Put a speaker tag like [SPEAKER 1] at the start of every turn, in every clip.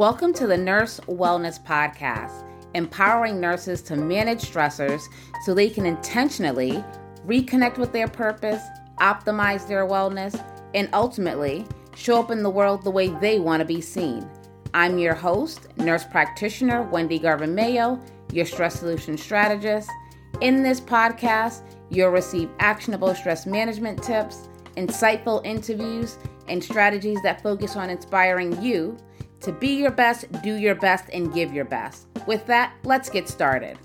[SPEAKER 1] Welcome to the Nurse Wellness Podcast, empowering nurses to manage stressors so they can intentionally reconnect with their purpose, optimize their wellness, and ultimately show up in the world the way they want to be seen. I'm your host, nurse practitioner Wendy Garvin Mayo, your stress solution strategist. In this podcast, you'll receive actionable stress management tips, insightful interviews, and strategies that focus on inspiring you to be your best, do your best, and give your best. With that, let's get started.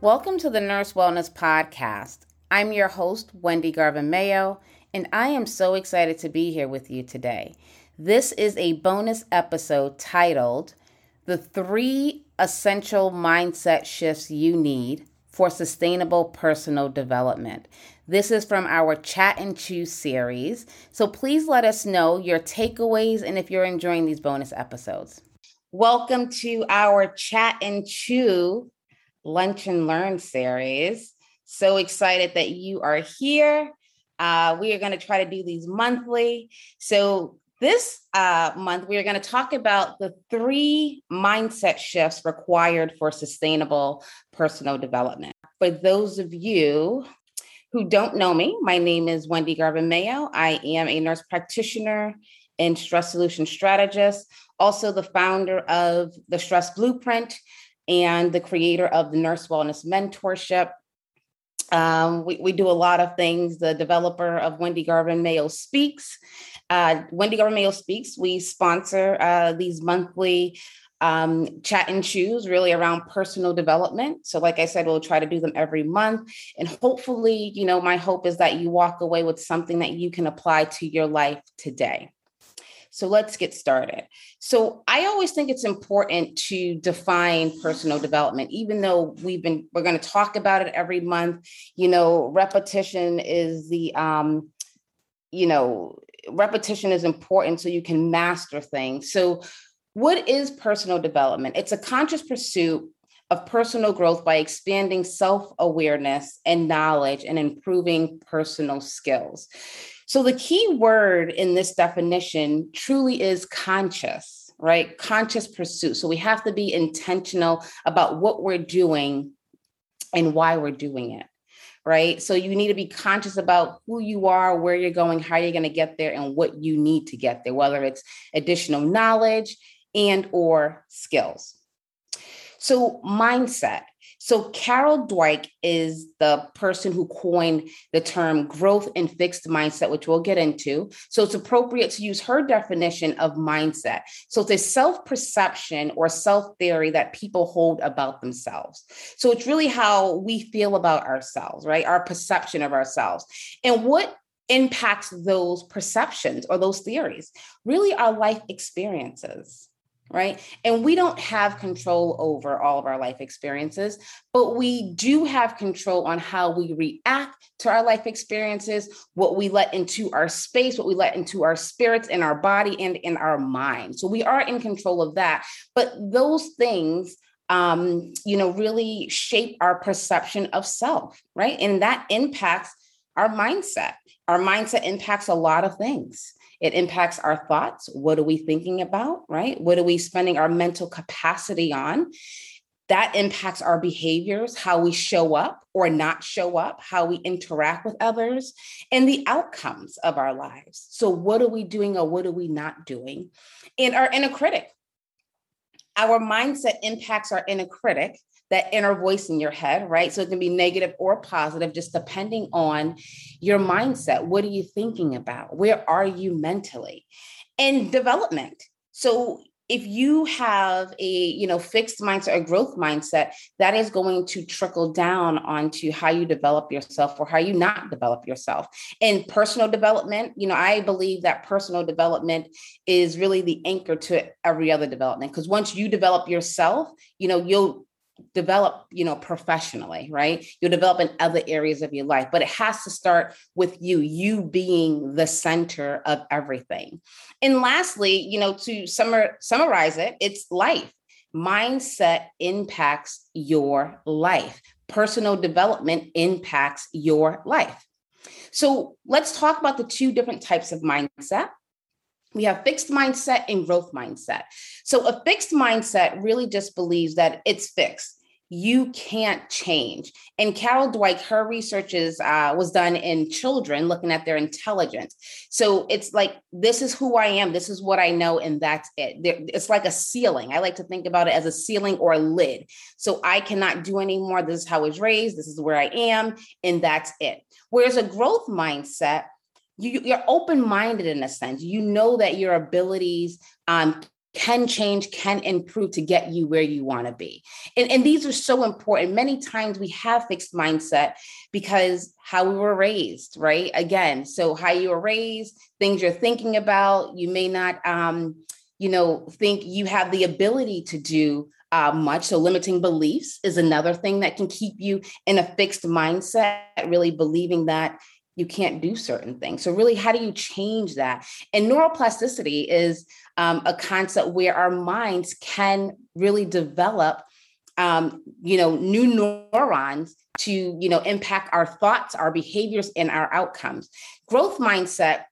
[SPEAKER 1] Welcome to the Nurse Wellness Podcast. I'm your host, Wendy Garvin Mayo, and I am so excited to be here with you today. This is a bonus episode titled The Three Essential Mindset Shifts You Need for Sustainable Personal Development. This is from our Chat and Chew series. So please let us know your takeaways and if you're enjoying these bonus episodes. Welcome to our Chat and Chew Lunch and Learn series. So excited that you are here. Uh, we are going to try to do these monthly. So this uh, month, we are going to talk about the three mindset shifts required for sustainable personal development. For those of you who don't know me, my name is Wendy Garvin Mayo. I am a nurse practitioner and stress solution strategist, also the founder of the Stress Blueprint and the creator of the Nurse Wellness Mentorship. Um, we, we do a lot of things, the developer of Wendy Garvin Mayo Speaks. Uh, Wendy Garvin Speaks, we sponsor uh, these monthly um, chat and chews really around personal development. So, like I said, we'll try to do them every month. And hopefully, you know, my hope is that you walk away with something that you can apply to your life today. So let's get started. So I always think it's important to define personal development, even though we've been we're going to talk about it every month. You know, repetition is the um, you know, repetition is important so you can master things. So what is personal development? It's a conscious pursuit of personal growth by expanding self awareness and knowledge and improving personal skills. So, the key word in this definition truly is conscious, right? Conscious pursuit. So, we have to be intentional about what we're doing and why we're doing it right? So you need to be conscious about who you are, where you're going, how you're going to get there, and what you need to get there, whether it's additional knowledge, and or skills. So mindset. So Carol Dweck is the person who coined the term growth and fixed mindset, which we'll get into. So it's appropriate to use her definition of mindset. So it's a self-perception or self-theory that people hold about themselves. So it's really how we feel about ourselves, right? Our perception of ourselves. And what impacts those perceptions or those theories? Really our life experiences right? And we don't have control over all of our life experiences, but we do have control on how we react to our life experiences, what we let into our space, what we let into our spirits and our body and in our mind. So we are in control of that. But those things um, you know, really shape our perception of self, right? And that impacts our mindset. Our mindset impacts a lot of things. It impacts our thoughts. What are we thinking about, right? What are we spending our mental capacity on? That impacts our behaviors, how we show up or not show up, how we interact with others, and the outcomes of our lives. So, what are we doing or what are we not doing? And our inner critic. Our mindset impacts our inner critic that inner voice in your head, right? So it can be negative or positive, just depending on your mindset. What are you thinking about? Where are you mentally? And development. So if you have a you know fixed mindset or growth mindset that is going to trickle down onto how you develop yourself or how you not develop yourself and personal development you know i believe that personal development is really the anchor to every other development because once you develop yourself you know you'll develop you know professionally right? You'll develop in other areas of your life but it has to start with you you being the center of everything. And lastly you know to summer, summarize it it's life. Mindset impacts your life. Personal development impacts your life. So let's talk about the two different types of mindset we have fixed mindset and growth mindset. So a fixed mindset really just believes that it's fixed. You can't change. And Carol Dweck, her research is, uh, was done in children, looking at their intelligence. So it's like, this is who I am, this is what I know, and that's it. It's like a ceiling. I like to think about it as a ceiling or a lid. So I cannot do anymore. This is how I was raised, this is where I am, and that's it. Whereas a growth mindset you, you're open-minded in a sense you know that your abilities um, can change, can improve to get you where you want to be. And, and these are so important. Many times we have fixed mindset because how we were raised, right? Again, so how you were raised, things you're thinking about, you may not, um, you know, think you have the ability to do uh, much. So, limiting beliefs is another thing that can keep you in a fixed mindset, really believing that you can't do certain things. So, really, how do you change that? And neuroplasticity is um, a concept where our minds can really develop, um, you know, new neurons to, you know, impact our thoughts, our behaviors, and our outcomes. Growth mindset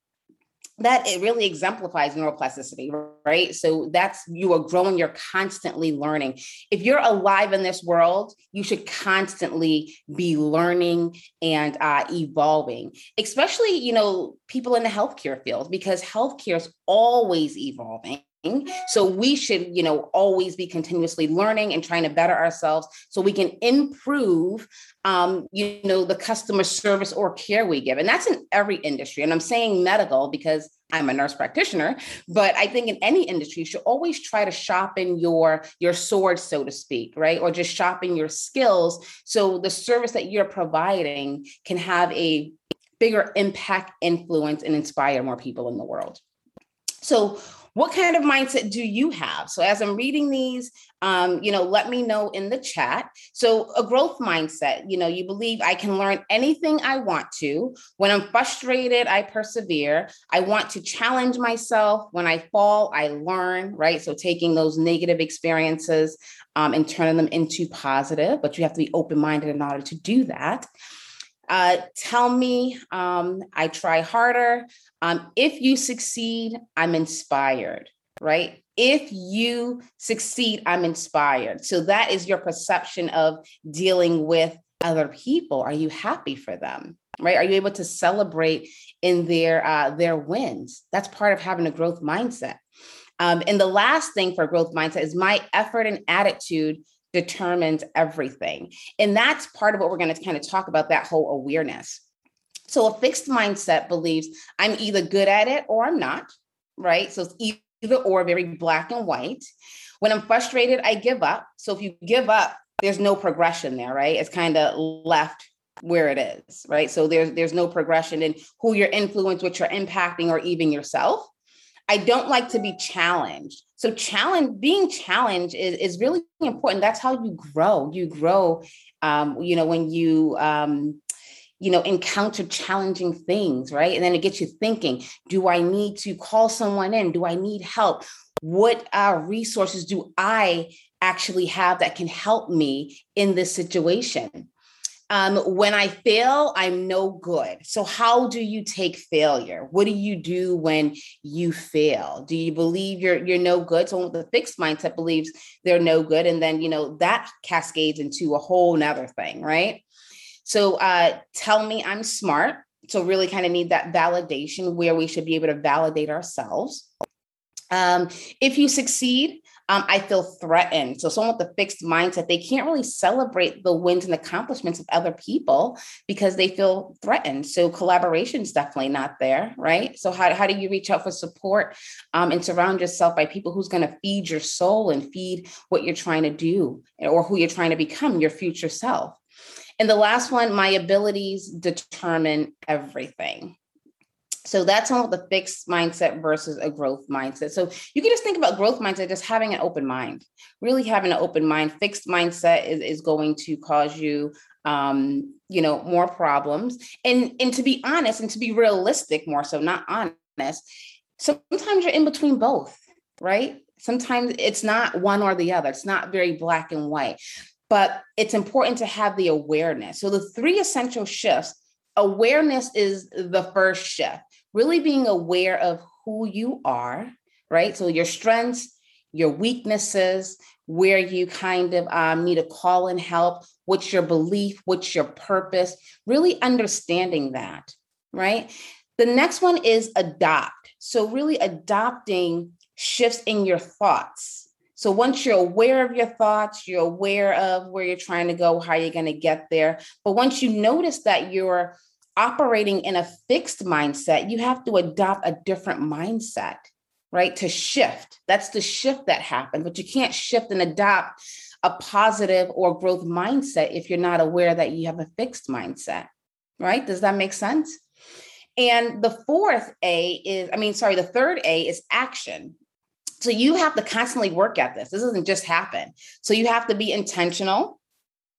[SPEAKER 1] that it really exemplifies neuroplasticity, right? So that's you are growing, you're constantly learning. If you're alive in this world, you should constantly be learning and uh, evolving, especially, you know, people in the healthcare field, because healthcare is always evolving. So we should, you know, always be continuously learning and trying to better ourselves so we can improve, um, you know, the customer service or care we give. And that's in every industry. And I'm saying medical because I'm a nurse practitioner, but I think in any industry, you should always try to sharpen your your sword, so to speak, right? Or just sharpen your skills so the service that you're providing can have a bigger impact, influence, and inspire more people in the world. So what kind of mindset do you have? So as I'm reading these, um, you know, let me know in the chat. So a growth mindset, you know, you believe I can learn anything I want to. When I'm frustrated, I persevere. I want to challenge myself. When I fall, I learn, right? So taking those negative experiences um, and turning them into positive, but you have to be open-minded in order to do that. Uh, tell me um, I try harder. Um, if you succeed, I'm inspired, right? If you succeed, I'm inspired. So that is your perception of dealing with other people. Are you happy for them? Right? Are you able to celebrate in their uh, their wins? That's part of having a growth mindset. Um, and the last thing for growth mindset is my effort and attitude determines everything. And that's part of what we're going to kind of talk about that whole awareness. So a fixed mindset believes I'm either good at it or I'm not, right? So it's either or very black and white. When I'm frustrated, I give up. So if you give up, there's no progression there, right? It's kind of left where it is, right? So there's there's no progression in who you're influenced, what you're impacting, or even yourself. I don't like to be challenged. So challenge being challenged is, is really important. That's how you grow. You grow, um, you know, when you um, you know encounter challenging things, right? And then it gets you thinking: Do I need to call someone in? Do I need help? What uh, resources do I actually have that can help me in this situation? Um, when I fail, I'm no good. So, how do you take failure? What do you do when you fail? Do you believe you're you're no good? So, the fixed mindset believes they're no good, and then you know that cascades into a whole nother thing, right? So, uh, tell me I'm smart. So, really, kind of need that validation where we should be able to validate ourselves. Um, if you succeed, um, I feel threatened. So, someone with a fixed mindset, they can't really celebrate the wins and accomplishments of other people because they feel threatened. So, collaboration is definitely not there, right? So, how, how do you reach out for support um, and surround yourself by people who's going to feed your soul and feed what you're trying to do or who you're trying to become, your future self? And the last one, my abilities determine everything. So that's all the fixed mindset versus a growth mindset. So you can just think about growth mindset, just having an open mind, really having an open mind. Fixed mindset is, is going to cause you um, you know, more problems. And and to be honest and to be realistic more so, not honest, sometimes you're in between both, right? Sometimes it's not one or the other. It's not very black and white. But it's important to have the awareness. So the three essential shifts awareness is the first shift really being aware of who you are, right? So your strengths, your weaknesses, where you kind of um, need to call in help, what's your belief, what's your purpose, really understanding that, right? The next one is adopt. So, really adopting shifts in your thoughts. So, once you're aware of your thoughts, you're aware of where you're trying to go, how you're going to get there. But once you notice that you're operating in a fixed mindset, you have to adopt a different mindset right? To shift. That's the shift that happened, but you can't shift and adopt a positive or growth mindset if you're not aware that you have a fixed mindset, right? Does that make sense? And the fourth A is, I mean, sorry, the third A is action. So you have to constantly work at this. This doesn't just happen. So you have to be intentional,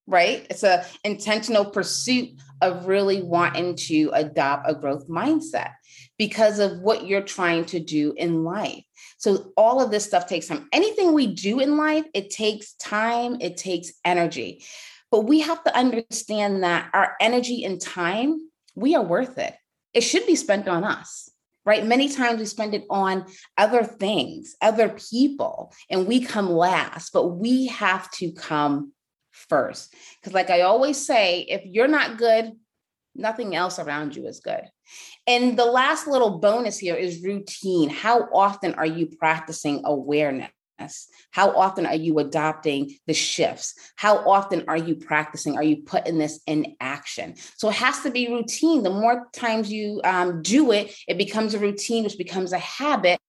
[SPEAKER 1] right? It's a intentional pursuit of really wanting to adopt a growth mindset because of what you're trying to do in life. So all of this stuff takes time. Anything we do in life, it takes time, it takes energy. But we have to understand that our energy and time, we are worth it. It should be spent on us right? Many times we spend it on other things, other people, and we come last, but we have to come first. Because, like I always say, if you're not good, nothing else around you is good. And the last little bonus here is routine. How often are you practicing awareness? How often are you adopting the shifts? How often are you practicing? Are you putting this in action? So it has to be routine. The more times you um, do it, it becomes a routine, which becomes a habit,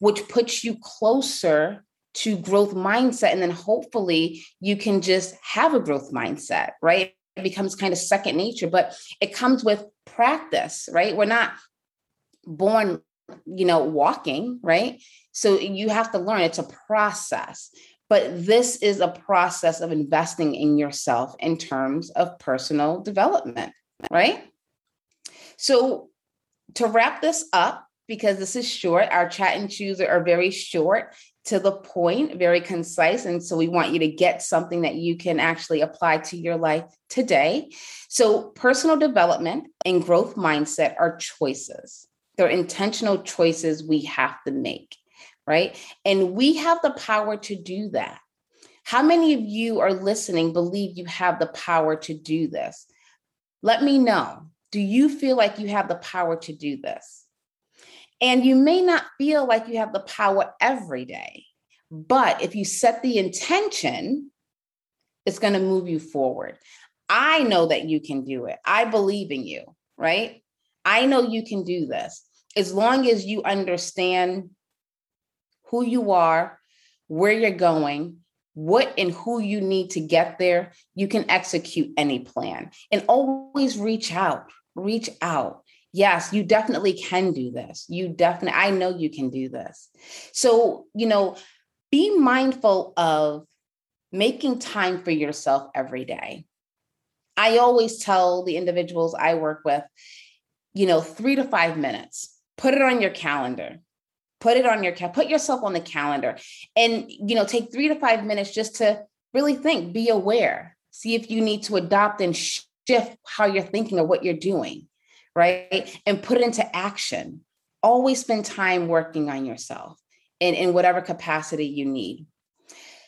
[SPEAKER 1] which puts you closer to growth mindset. And then hopefully you can just have a growth mindset, right? It becomes kind of second nature, but it comes with practice, right? We're not born, you know, walking, right? So you have to learn. It's a process. But this is a process of investing in yourself in terms of personal development, right? So to wrap this up, because this is short, our chat and chews are very short to the point, very concise. And so we want you to get something that you can actually apply to your life today. So, personal development and growth mindset are choices, they're intentional choices we have to make, right? And we have the power to do that. How many of you are listening believe you have the power to do this? Let me know. Do you feel like you have the power to do this? And you may not feel like you have the power every day, but if you set the intention, it's going to move you forward. I know that you can do it. I believe in you, right? I know you can do this as long as you understand who you are, where you're going, what and who you need to get there, you can execute any plan and always reach out. Reach out yes, you definitely can do this. You definitely, I know you can do this. So, you know, be mindful of making time for yourself every day. I always tell the individuals I work with, you know, three to five minutes, put it on your calendar. Put it on your cal, put yourself on the calendar and you know, take three to five minutes just to really think, be aware, see if you need to adopt and shift how you're thinking or what you're doing right? And put into action. Always spend time working on yourself in, in whatever capacity you need.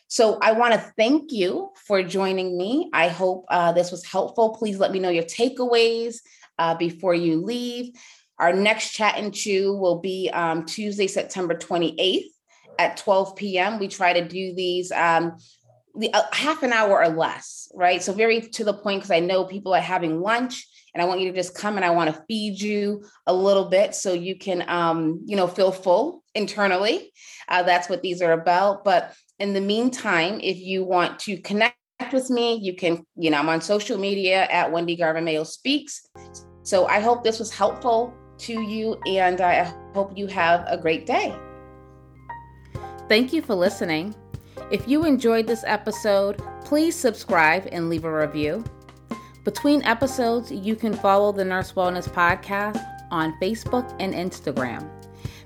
[SPEAKER 1] So I want to thank you for joining me. I hope uh, this was helpful. Please let me know your takeaways uh, before you leave. Our next chat and chew will be um, Tuesday, September 28th at 12 p.m. We try to do these um, half an hour or less, right? So very to the point because I know people are having lunch and I want you to just come and I want to feed you a little bit so you can, um, you know, feel full internally. Uh, that's what these are about. But in the meantime, if you want to connect with me, you can, you know, I'm on social media at Wendy Garvin Mayo Speaks. So I hope this was helpful to you and I hope you have a great day. Thank you for listening. If you enjoyed this episode, please subscribe and leave a review. Between episodes, you can follow the Nurse Wellness Podcast on Facebook and Instagram.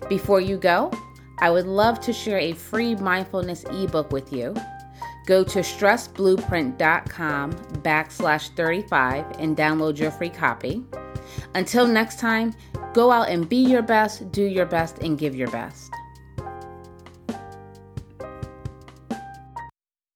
[SPEAKER 1] Before you go, I would love to share a free mindfulness ebook with you. Go to stressblueprint.com backslash 35 and download your free copy. Until next time, Go out and be your best, do your best, and give your best.